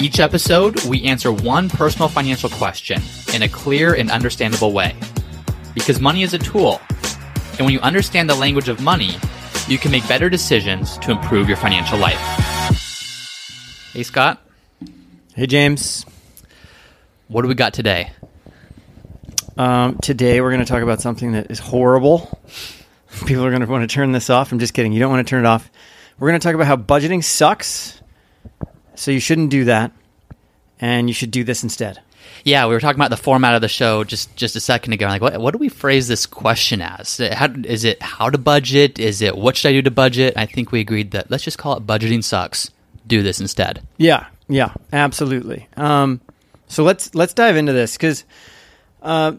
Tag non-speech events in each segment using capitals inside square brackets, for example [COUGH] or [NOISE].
Each episode, we answer one personal financial question in a clear and understandable way. Because money is a tool, and when you understand the language of money, you can make better decisions to improve your financial life. Hey, Scott. Hey, James. What do we got today? Um, today, we're going to talk about something that is horrible. People are going to want to turn this off. I'm just kidding. You don't want to turn it off. We're going to talk about how budgeting sucks. So you shouldn't do that. And you should do this instead. Yeah, we were talking about the format of the show just just a second ago. Like, what, what do we phrase this question as? How, is it how to budget? Is it what should I do to budget? I think we agreed that let's just call it budgeting sucks. Do this instead. Yeah, yeah, absolutely. Um, so let's let's dive into this because uh,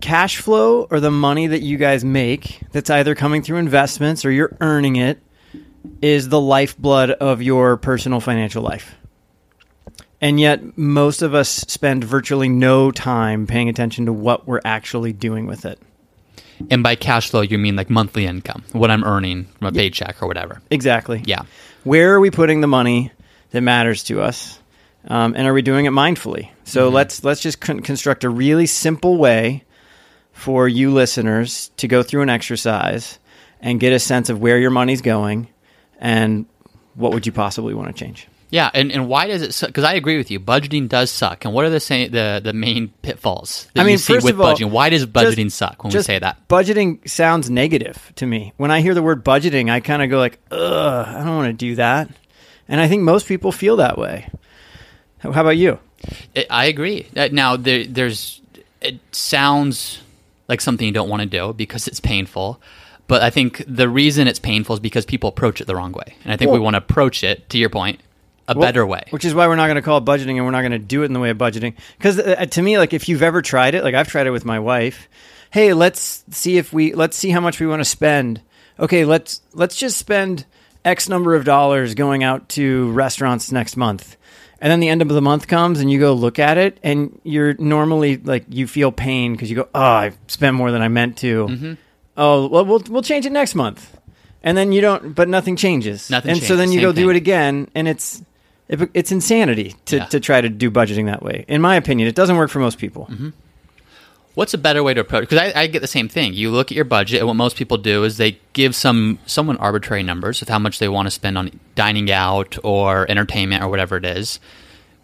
cash flow or the money that you guys make that's either coming through investments or you're earning it is the lifeblood of your personal financial life. And yet, most of us spend virtually no time paying attention to what we're actually doing with it. And by cash flow, you mean like monthly income, what I'm earning from a paycheck or whatever. Exactly. Yeah. Where are we putting the money that matters to us? Um, and are we doing it mindfully? So Mm-hmm. let's let's just con- construct a really simple way for you listeners to go through an exercise and get a sense of where your money's going and what would you possibly want to change. Yeah, and, and why does it suck? Because I agree with you. Budgeting does suck. And what are the the the main pitfalls I mean, you see first with of all, budgeting? Why does budgeting suck when we say that? budgeting sounds negative to me. When I hear the word budgeting, I kind of go like, "Ugh, I don't want to do that." And I think most people feel that way. How how about you? I- I agree. Uh, Now there, there's it sounds like something you don't want to do because it's painful. But I think the reason it's painful is because people approach it the wrong way, and I think we want to approach it to your point a Well, better way. Which is why we're not going to call it budgeting and we're not going to do it in the way of budgeting. Because uh, to me, like if you've ever tried it, like I've tried it with my wife. Hey, let's see if we let's see how much we want to spend. Okay, let's let's just spend X number of dollars going out to restaurants next month. And then the end of the month comes and you go look at it and you're normally like you feel pain because you go, oh, I spent more than I meant to. Mm-hmm. Oh, well, we'll we'll change it next month. And then you don't, but nothing changes. Nothing and so then you same go do thing. it again, and it's it, it's insanity to, Yeah. to try to do budgeting that way. In my opinion, it doesn't work for most people. Mm-hmm. What's a better way to approach? Because I, I get the same thing. You look at your budget, and what most people do is they give some someone arbitrary numbers of how much they want to spend on dining out or entertainment or whatever it is,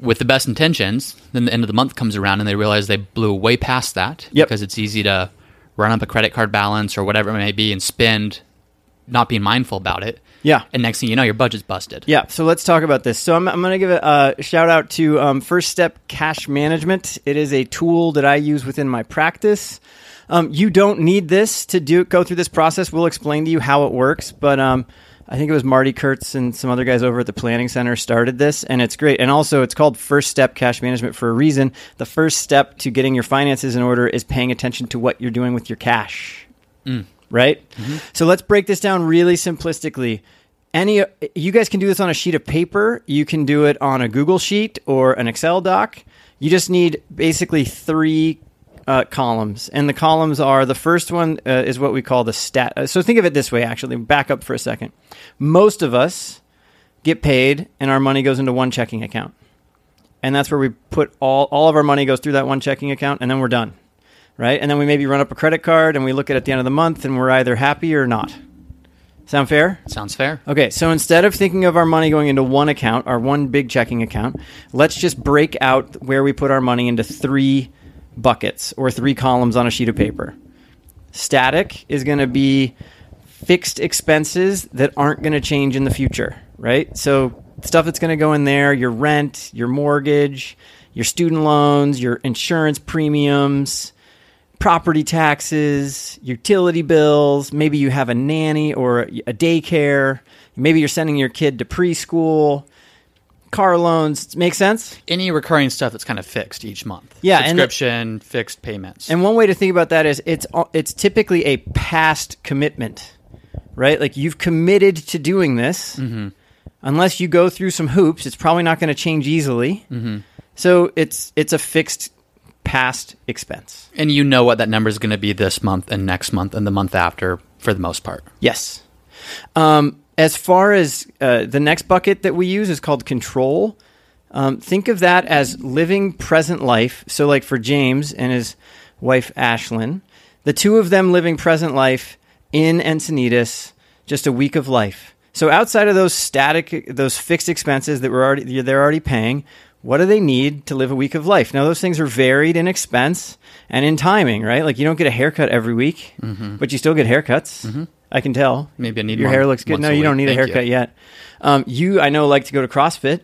with the best intentions. Then the end of the month comes around, and they realize they blew way past that Yep. because it's easy to run up a credit card balance or whatever it may be and spend, not being mindful about it. Yeah. And next thing you know, your budget's busted. Yeah, so let's talk about this. So I'm, I'm going to give a, a shout out to um, First Step Cash Management. It is a tool that I use within my practice. Um, you don't need this to do go through this process. We'll explain to you how it works, but um, I think it was Marty Kurtz and some other guys over at the Planning Center started this, and it's great. And also, it's called First Step Cash Management for a reason. The first step to getting your finances in order is paying attention to what you're doing with your cash mm. right? Mm-hmm. So let's break this down really simplistically. Any you guys can do this on a sheet of paper, you can do it on a Google sheet or an Excel doc. You just need basically three uh, columns, and the columns are the first one uh, is what we call the stat. uh, So think of it this way. Actually, back up for a second. Most of us get paid, and our money goes into one checking account, and that's where we put all all of our money goes through that one checking account, and then we're done right? And then we maybe run up a credit card and we look at it at the end of the month and we're either happy or not. Sound fair? Sounds fair. Okay, so instead of thinking of our money going into one account, our one big checking account, let's just break out where we put our money into three buckets or three columns on a sheet of paper. Static is going to be fixed expenses that aren't going to change in the future, right? So stuff that's going to go in there, your rent, your mortgage, your student loans, your insurance premiums, property taxes, utility bills, maybe you have a nanny or a daycare, maybe you're sending your kid to preschool. Car loans. Make sense? Any recurring stuff that's kind of fixed each month. Yeah, and the- subscription, fixed payments. And one way to think about that is it's it's typically a past commitment, right? Like you've committed to doing this. Unless you go through some hoops, it's probably not going to change easily. So it's it's a fixed past expense. and you know what that number is going to be this month and next month and the month after for the most part. Yes. Um, as far as uh, the next bucket that we use is called control. Um, think of that as living present life. So, like for James and his wife Ashlyn, the two of them living present life in Encinitas, just a week of life. So, outside of those static, those fixed expenses that we're already they're already paying, what do they need to live a week of life? Now, those things are varied in expense and in timing, right? Like you don't get a haircut every week, but you still get haircuts. I can tell. Maybe I need your one hair looks good. No, you don't need a Thank you. haircut yet. Um, you, I know, like to go to CrossFit,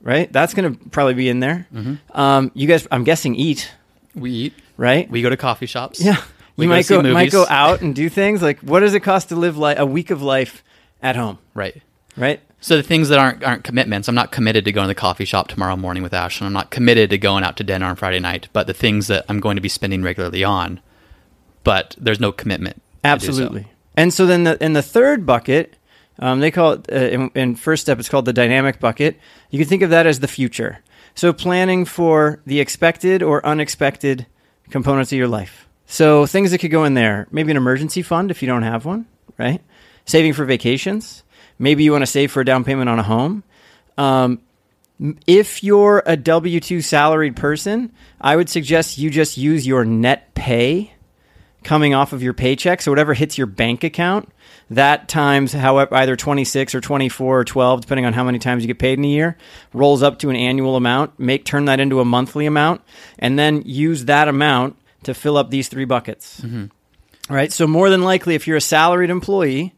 right? That's going to probably be in there. Um, you guys, I'm guessing, eat, We eat. right? We go to coffee shops. yeah, We you might see go might go out and do things like what does it cost to live like a week of life at home, Right. right? So the things that aren't aren't commitments. I'm not committed to going to the coffee shop tomorrow morning with Ashlyn. I'm not committed to going out to dinner on Friday night. But the things that I'm going to be spending regularly on, but there's no commitment. to do so. Absolutely. And so then the in the third bucket, um, they call it uh, in, in first step. It's called the dynamic bucket. You can think of that as the future. So planning for the expected or unexpected components of your life. So things that could go in there. Maybe an emergency fund if you don't have one. Right. Saving for vacations. Maybe you want to save for a down payment on a home. Um, if you're a W 2 salaried person, I would suggest you just use your net pay coming off of your paycheck. So whatever hits your bank account, that times however either 26 or 24 or 12 depending on how many times you get paid in a year rolls up to an annual amount. Make turn that into a monthly amount and then use that amount to fill up these three buckets. All right? So more than likely if you're a salaried employee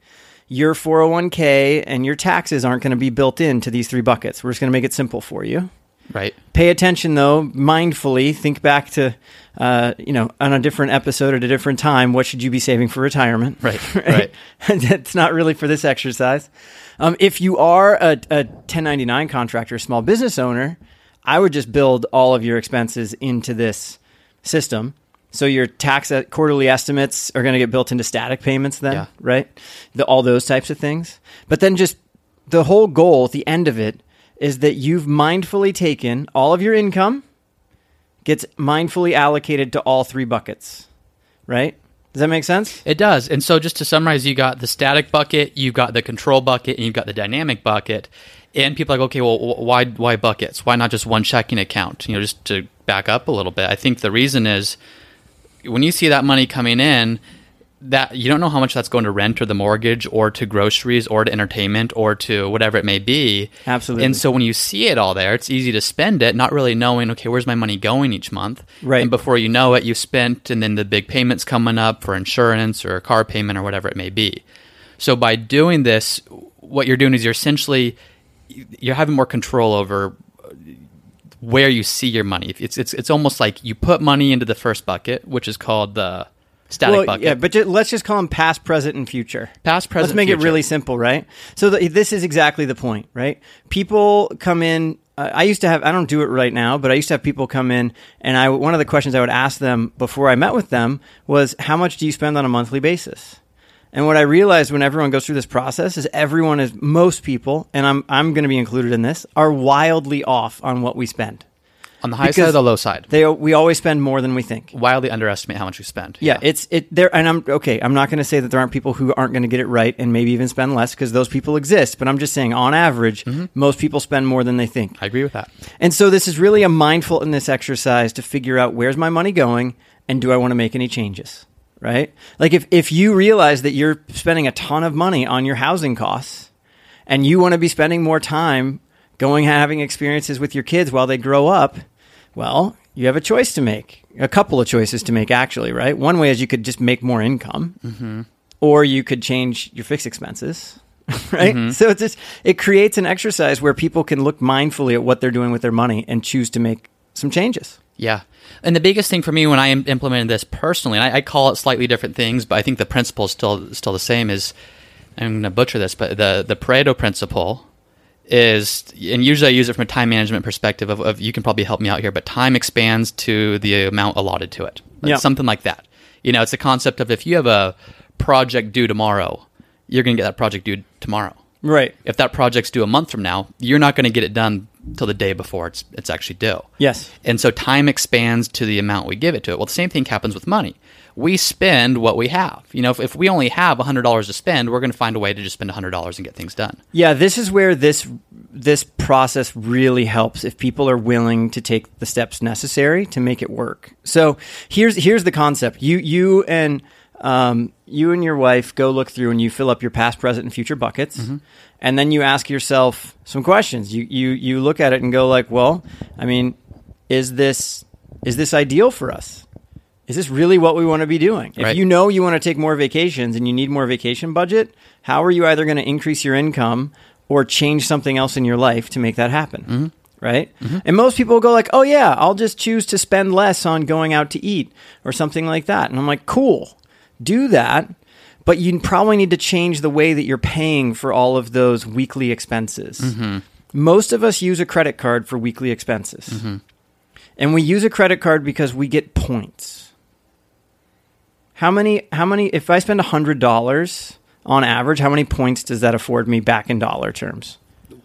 your 401k and your taxes aren't going to be built into these three buckets. We're just going to make it simple for you Right. pay attention though mindfully. Think back to uh, you know on a different episode at a different time what should you be saving for retirement? Right, [LAUGHS] right. [LAUGHS] that's not really for this exercise. Um, if you are a, a 1099 contractor a small business owner i would just build all of your expenses into this system. So your tax uh, quarterly estimates are going to get built into static payments then Yeah. right? The, all those types of things. But then just the whole goal at the end of it is that you've mindfully taken all of your income gets mindfully allocated to all three buckets right does that make sense It does. And so just to summarize, you got the static bucket, you've got the control bucket, and you've got the dynamic bucket. And people are like, okay, well, why why buckets? Why not just one checking account? You know, just to back up a little bit. I think the reason is when you see that money coming in, that you don't know how much that's going to rent or the mortgage or to groceries or to entertainment or to whatever it may be. Absolutely. And so when you see it all there, it's easy to spend it, not really knowing, okay, where's my money going each month? Right. And before you know it, you've spent, and then the big payments coming up for insurance or a car payment or whatever it may be. So by doing this, what you're doing is you're essentially you're having more control over where you see your money. It's it's it's almost like you put money into the first bucket, which is called the static well, bucket. yeah, but let's just call them past, present, and future. Past, present, Let's make it really simple, right? So the, this is exactly the point, right? People come in. Uh, I used to have. I don't do it right now, but I used to have people come in, and I one of the questions I would ask them before I met with them was, "How much do you spend on a monthly basis?" And what I realized when everyone goes through this process is everyone is most people, and I'm I'm going to be included in this, are wildly off on what we spend. On the high side or the low side. They we always spend more than we think. Wildly underestimate how much we spend. Yeah, it's it there, and I'm okay. I'm not going to say that there aren't people who aren't going to get it right and maybe even spend less because those people exist. But I'm just saying, on average, mm-hmm. most people spend more than they think. I agree with that. And so this is really a mindfulness exercise to figure out where's my money going and do I want to make any changes, right? Like if if you realize that you're spending a ton of money on your housing costs and you want to be spending more time going having experiences with your kids while they grow up, well, you have a choice to make. A couple of choices to make actually, right? One way is you could just make more income mm-hmm. or you could change your fixed expenses [LAUGHS] right mm-hmm. so it's just it creates an exercise where people can look mindfully at what they're doing with their money and choose to make some changes Yeah. And the biggest thing for me when I implemented this personally, and I, I call it slightly different things, but I think the principle is still still the same. Is I'm going to butcher this, but the the Pareto principle is, and usually I use it from a time management perspective of, of you can probably help me out here, but time expands to the amount allotted to it. Like Yeah. Something like that. You know, it's a concept of if you have a project due tomorrow, you're going to get that project due tomorrow. Right. If that project's due a month from now, you're not going to get it done till the day before it's it's actually due. Yes. And so time expands to the amount we give it to it. Well, the same thing happens with money. We spend what we have. You know, if, if we only have $100 to spend, we're going to find a way to just spend $100 and get things done. Yeah, this is where this this process really helps if people are willing to take the steps necessary to make it work. So here's here's the concept. You you and um, you and your wife go look through and you fill up your past, present, and future buckets, and then you ask yourself some questions. You you you look at it and go like, well, I mean, is this is this ideal for us? Is this really what we want to be doing? If Right. you know you want to take more vacations and you need more vacation budget, how are you either going to increase your income or change something else in your life to make that happen? Mm-hmm. Right? Mm-hmm. And most people go like, "Oh yeah, I'll just choose to spend less on going out to eat or something like that." And I'm like, "Cool. Do that." But you probably need to change the way that you're paying for all of those weekly expenses. Mm-hmm. Most of us use a credit card for weekly expenses. And we use a credit card because we get points. How many how many if I spend $100 on average, how many points does that afford me back in dollar terms?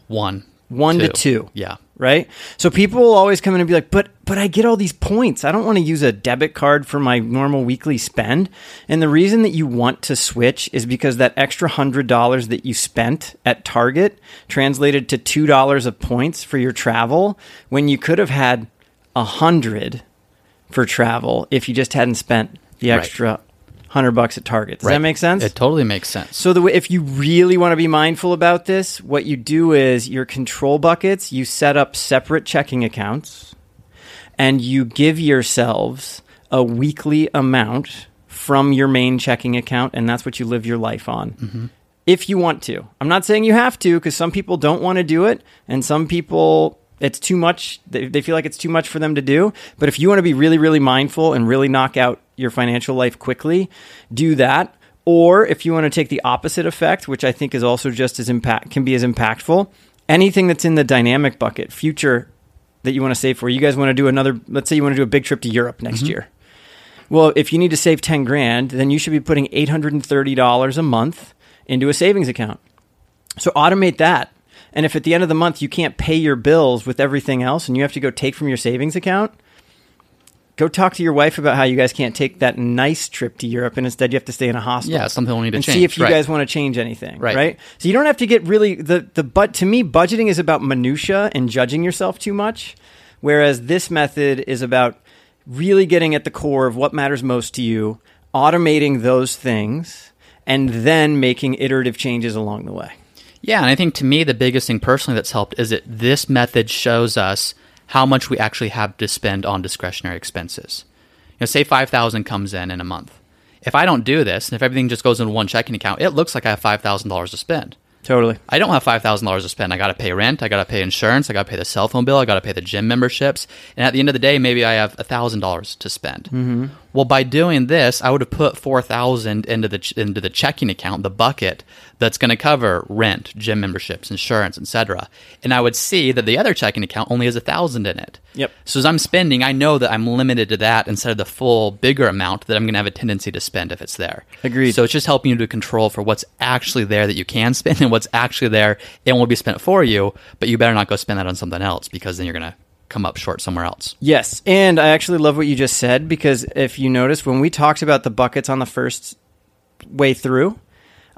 One. 1 to 2 Yeah. right? So people will always come in and be like, "But but I get all these points. I don't want to use a debit card for my normal weekly spend." And the reason that you want to switch is because that extra $100 that you spent at Target translated to $2 of points for your travel when you could have had a 100 for travel if you just hadn't spent the Right. 100 bucks at Target. Does Right. that make sense? It totally makes sense. So the way, if you really want to be mindful about this, what you do is your control buckets, you set up separate checking accounts and you give yourselves a weekly amount from your main checking account and that's what you live your life on. Mm-hmm. If you want to. I'm not saying you have to because some people don't want to do it and some people it's too much. They, they feel like it's too much for them to do. But if you want to be really really mindful and really knock out your financial life quickly do that. Or if you want to take the opposite effect which i think is also just as impact can be as impactful anything that's in the dynamic bucket future that you want to save for you guys want to do another let's say you want to do a big trip to europe next mm-hmm. year. Well if you need to save 10 grand then you should be putting $830 a month into a savings account. So automate that. And if at the end of the month you can't pay your bills with everything else and you have to go take from your savings account, go talk to your wife about how you guys can't take that nice trip to Europe and instead you have to stay in a hostel. Yeah, something we'll need to and change. see if you Right. guys want to change anything. Right. Right. So you don't have to get really the the but to me budgeting is about minutia and judging yourself too much, whereas this method is about really getting at the core of what matters most to you, automating those things, and then making iterative changes along the way. Yeah, and I think to me the biggest thing personally that's helped is that this method shows us how much we actually have to spend on discretionary expenses. You know, say five thousand comes in in a month. If I don't do this, and if everything just goes into one checking account, it looks like I have five thousand dollars to spend. Totally. I don't have five thousand dollars to spend. I got to pay rent. I got to pay insurance. I got to pay the cell phone bill. I got to pay the gym memberships. And at the end of the day, maybe I have thousand dollars to spend. Mm-hmm. Well, by doing this, I would have put four thousand into the ch- into the checking account, the bucket that's going to cover rent, gym memberships, insurance, etc. And I would see that the other checking account only has a thousand in it. Yep. So as I'm spending, I know that I'm limited to that instead of the full bigger amount that I'm going to have a tendency to spend if it's there. Agreed. So it's just helping you to control for what's actually there that you can spend and what's actually there and will be spent for you, but you better not go spend that on something else because then you're going to come up short somewhere else. Yes, and I actually love what you just said because if you notice when we talked about the buckets on the first way through,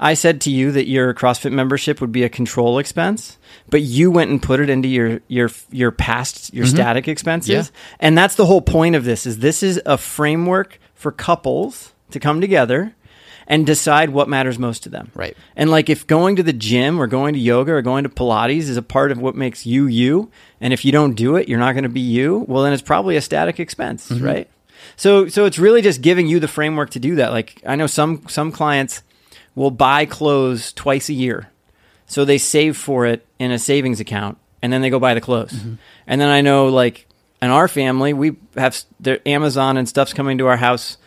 I said to you that your CrossFit membership would be a control expense, but you went and put it into your your your past your mm-hmm. static expenses. Yeah. And that's the whole point of this is this is a framework for couples to come together and decide what matters most to them. Right. And like if going to the gym or going to yoga or going to Pilates is a part of what makes you you, and if you don't do it, you're not going to be you, well then it's probably a static expense, mm-hmm. right? So so it's really just giving you the framework to do that. Like I know some some clients will buy clothes twice a year. So they save for it in a savings account and then they go buy the clothes. Mm-hmm. And then I know like in our family, we have Amazon and stuff's coming to our house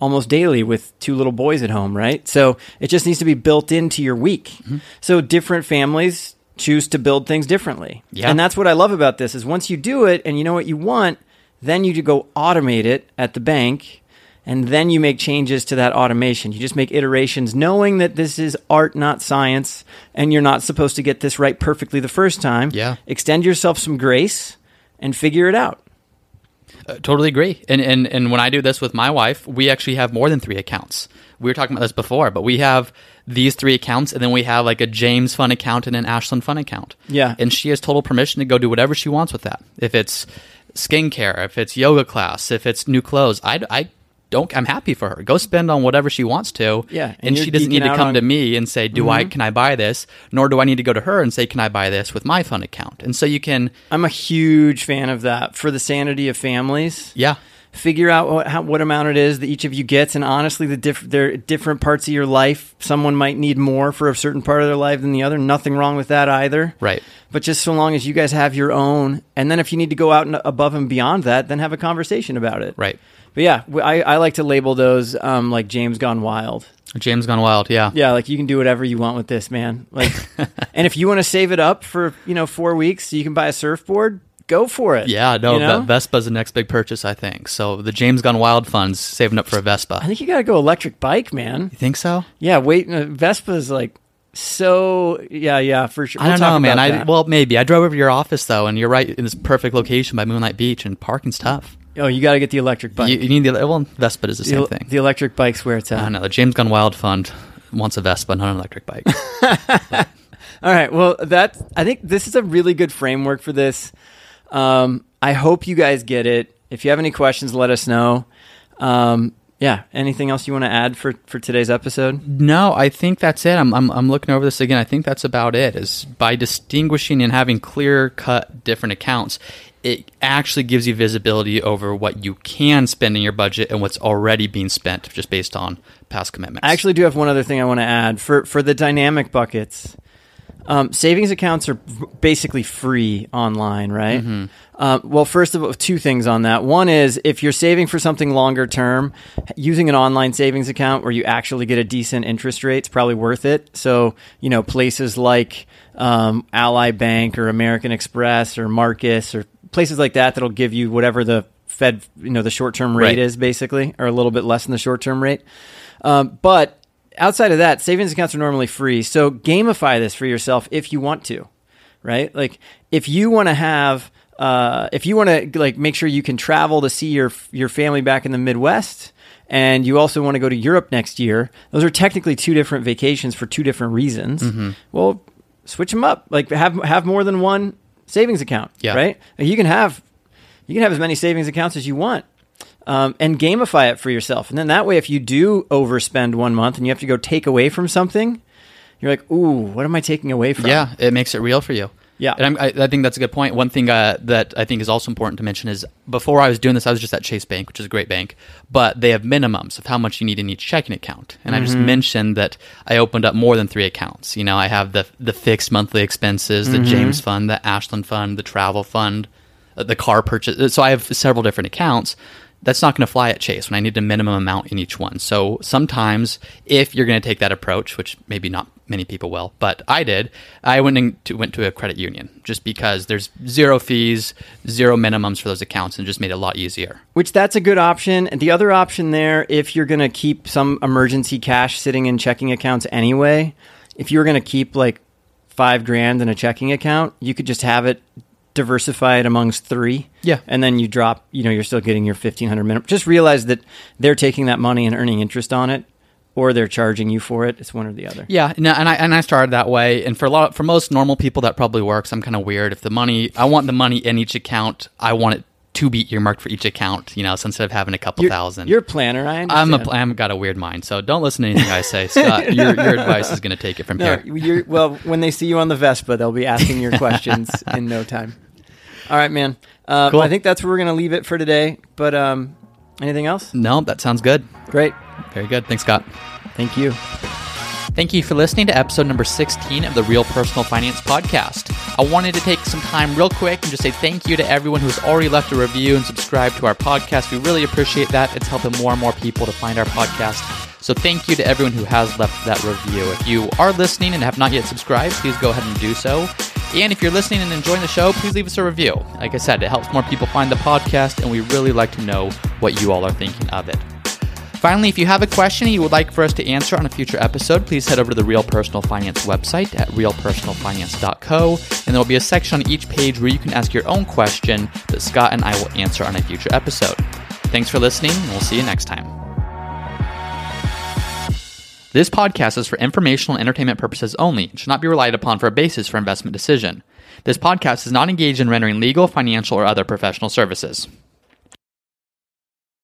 almost daily with two little boys at home, right? So it just needs to be built into your week. Mm-hmm. So different families choose to build things differently. Yeah. And that's what I love about this is once you do it and you know what you want, then you go automate it at the bank and then you make changes to that automation. You just make iterations knowing that this is art not science and you're not supposed to get this right perfectly the first time. Yeah. Extend yourself some grace and figure it out. Uh, totally agree. And, and and when I do this with my wife, we actually have more than three accounts. We were talking about this before, but we have these three accounts, and then we have like a James Fun account and an Ashlyn Fun account. Yeah. and she has total permission to go do whatever she wants with that. If it's skincare, if it's yoga class, if it's new clothes, I, I don't. I'm happy for her. Go spend on whatever she wants to. Yeah, and and, she doesn't need to come on- to me and say, "Do I mm-hmm. can I buy this?" Nor do I need to go to her and say, "Can I buy this with my fund account?" And so you can, I'm a huge fan of that for the sanity of families. yeah, figure out what, how, what amount it is that each of you gets and honestly the diff- there different parts of your life someone might need more for a certain part of their life than the other nothing wrong with that either right. but just so long as you guys have your own and then if you need to go out and above and beyond that then have a conversation about it Right. but yeah I, I like to label those um, like james gone wild James Gone Wild. Yeah. yeah like you can do whatever you want with this man like [LAUGHS] and if you want to save it up for you know four weeks so you can buy a surfboard go for it Yeah, no, You know? Ve- Vespa's the next big purchase, I think. So the James Gone Wild funds saving up for a Vespa. i think you gotta go electric bike man You think so? Yeah, wait, Vespa's like so. Yeah, yeah, for sure. I We'll don't talk know, man. I that. well, maybe I drove over to your office though, and you're right in this perfect location by Moonlight Beach, and parking's tough. oh, you got to get the electric bike. You, you need the well, Vespa is the the, same thing. the electric bike's where it's at. don't know. The James Gone Wild fund wants a Vespa, not an electric bike. [LAUGHS] All right. Well, that I think this is a really good framework for this. Um, I hope you guys get it. If you have any questions, let us know. Um, yeah. Anything else you want to add for for today's episode? No, I think that's it. I'm, I'm, I'm looking over this again. I think that's about it. Is by distinguishing and having clear cut different accounts, it actually gives you visibility over what you can spend in your budget and what's already being spent just based on past commitments. I actually do have one other thing I want to add for for the dynamic buckets. Um, savings accounts are basically free online, right? Uh, well, first of all, two things on that. One is if you're saving for something longer term, using an online savings account where you actually get a decent interest rate is probably worth it. So, you know, places like um, Ally Bank or American Express or Marcus or places like that that'll give you whatever the Fed, you know, the short term rate Right. is basically, or a little bit less than the short term rate. Um, but outside of that, savings accounts are normally free. So gamify this for yourself if you want to, right? Like if you want to have, uh, if you want to like make sure you can travel to see your your family back in the Midwest, and you also want to go to Europe next year, those are technically two different vacations for two different reasons. Well, switch them up. Like have have more than one savings account, Yeah. right? Like, you can have you can have as many savings accounts as you want um, and gamify it for yourself. And then that way, if you do overspend one month and you have to go take away from something, you're like, ooh, what am I taking away from? Yeah, it makes it real for you. Yeah. and I'm, I, I think that's a good point. One thing uh, that I think is also important to mention is before I was doing this, I was just at Chase Bank, which is a great bank, but they have minimums of how much you need in each checking account. And I just mentioned that I opened up more than three accounts. You know, I have the the fixed monthly expenses, the James Fund, the Ashlyn Fund, the Travel Fund, uh, the car purchase. So I have several different accounts. That's not going to fly at Chase when I need a minimum amount in each one. So sometimes, if you're going to take that approach, which maybe not many people will, but I did, I went into went to a credit union just because there's zero fees, zero minimums for those accounts, and just made it a lot easier. Which that's a good option. And the other option there, if you're going to keep some emergency cash sitting in checking accounts anyway, if you're going to keep like five grand in a checking account, you could just have it diversified amongst three. Yeah. And then you drop, you know, you're still getting your 1500 minimum. Just realize that they're taking that money and earning interest on it or they're charging you for it. It's one or the other. Yeah, no, and I and I started that way. And for a lot, for most normal people, that probably works. I'm kind of weird. If the money, I want the money in each account. I want it to be earmarked for each account. You know, so instead of having a couple You're, 1000 you're a planner. I I'm understand. a, I'm got a weird mind, so don't listen to anything I say, Scott. [LAUGHS] Your, your advice is going to take it from No, here. well, when they see you on the Vespa, they'll be asking your [LAUGHS] questions in no time. All right, man. Uh, Cool. I think that's where we're going to leave it for today. But um, anything else? No, that sounds good. Great. Very good. Thanks, Scott. Thank you. Thank you for listening to episode number 16 of the Real Personal Finance Podcast. I wanted to take some time real quick and just say thank you to everyone who's already left a review and subscribed to our podcast. We really appreciate that. It's helping more and more people to find our podcast. So thank you to everyone who has left that review. If you are listening and have not yet subscribed, please go ahead and do so. And if you're listening and enjoying the show, please leave us a review. Like I said, it helps more people find the podcast, and we really like to know what you all are thinking of it. Finally, if you have a question you would like for us to answer on a future episode, please head over to the Real Personal Finance website at realpersonalfinance.co, and there will be a section on each page where you can ask your own question that Scott and I will answer on a future episode. Thanks for listening, and we'll see you next time. This podcast is for informational and entertainment purposes only and should not be relied upon for a basis for investment decision. This podcast is not engaged in rendering legal, financial, or other professional services.